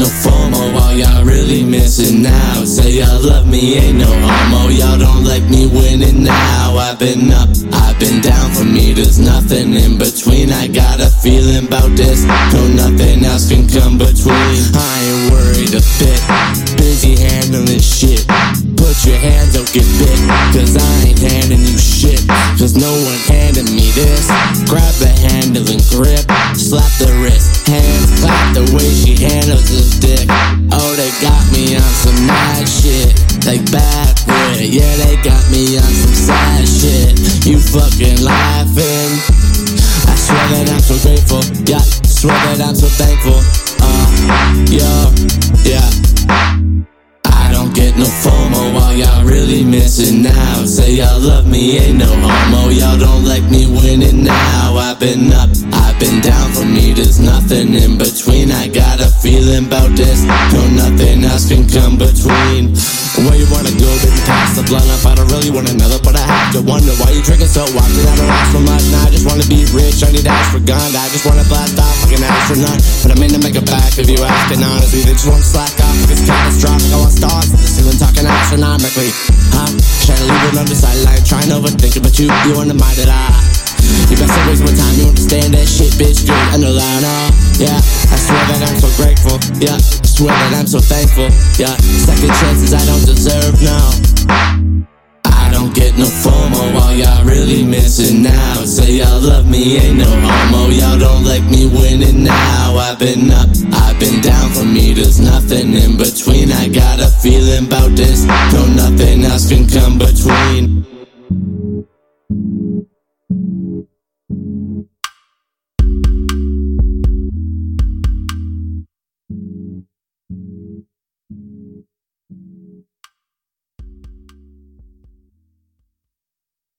no FOMO, all y'all really missing now. Say y'all love me, ain't no homo, y'all don't like me winning now. I've been up, I've been down, for me there's nothing in between. I got a feeling about this, no nothing else can come between. I ain't worried a bit. No one handed me this. Grab the handle and grip. Slap the wrist. Hands clap the way she handles his dick. Oh, they got me on some mad shit. Like bad. Yeah, they got me on some sad shit. You fucking laughing. I swear that I'm so grateful. Yeah, swear that I'm so thankful. Uh, yeah, get no FOMO while y'all really missing out. Say y'all love me, ain't no homo. Y'all don't like me winning now. I've been up, I've been down. For me, there's nothing in between. I got a feeling about this. No, nothing else can come between. Where you wanna go, baby? Pass the blunt up. I don't really want another, but I have to wonder why you drinking so often. I don't ask for much. Now I just wanna be rich. I need to ask for gun. I just wanna blast off like an astronaut. But I'm in to make it back if you asking honestly. They just wanna slack off. It's catastrophic. I want stars. The astronomically. Huh? Trying to leave it on the sideline. Trying to overthink it, but you, you on the mind that I. You to waste my time, you understand that shit, bitch, straight underline, oh Yeah, I swear that I'm so grateful, yeah swear that I'm so thankful, yeah Second chances I don't deserve, no I don't get no FOMO while y'all really missing out Say y'all love me, ain't no homo Y'all don't like me now I've been up, I've been down. For me there's nothing in between. I got a feeling about this. No, nothing else can come between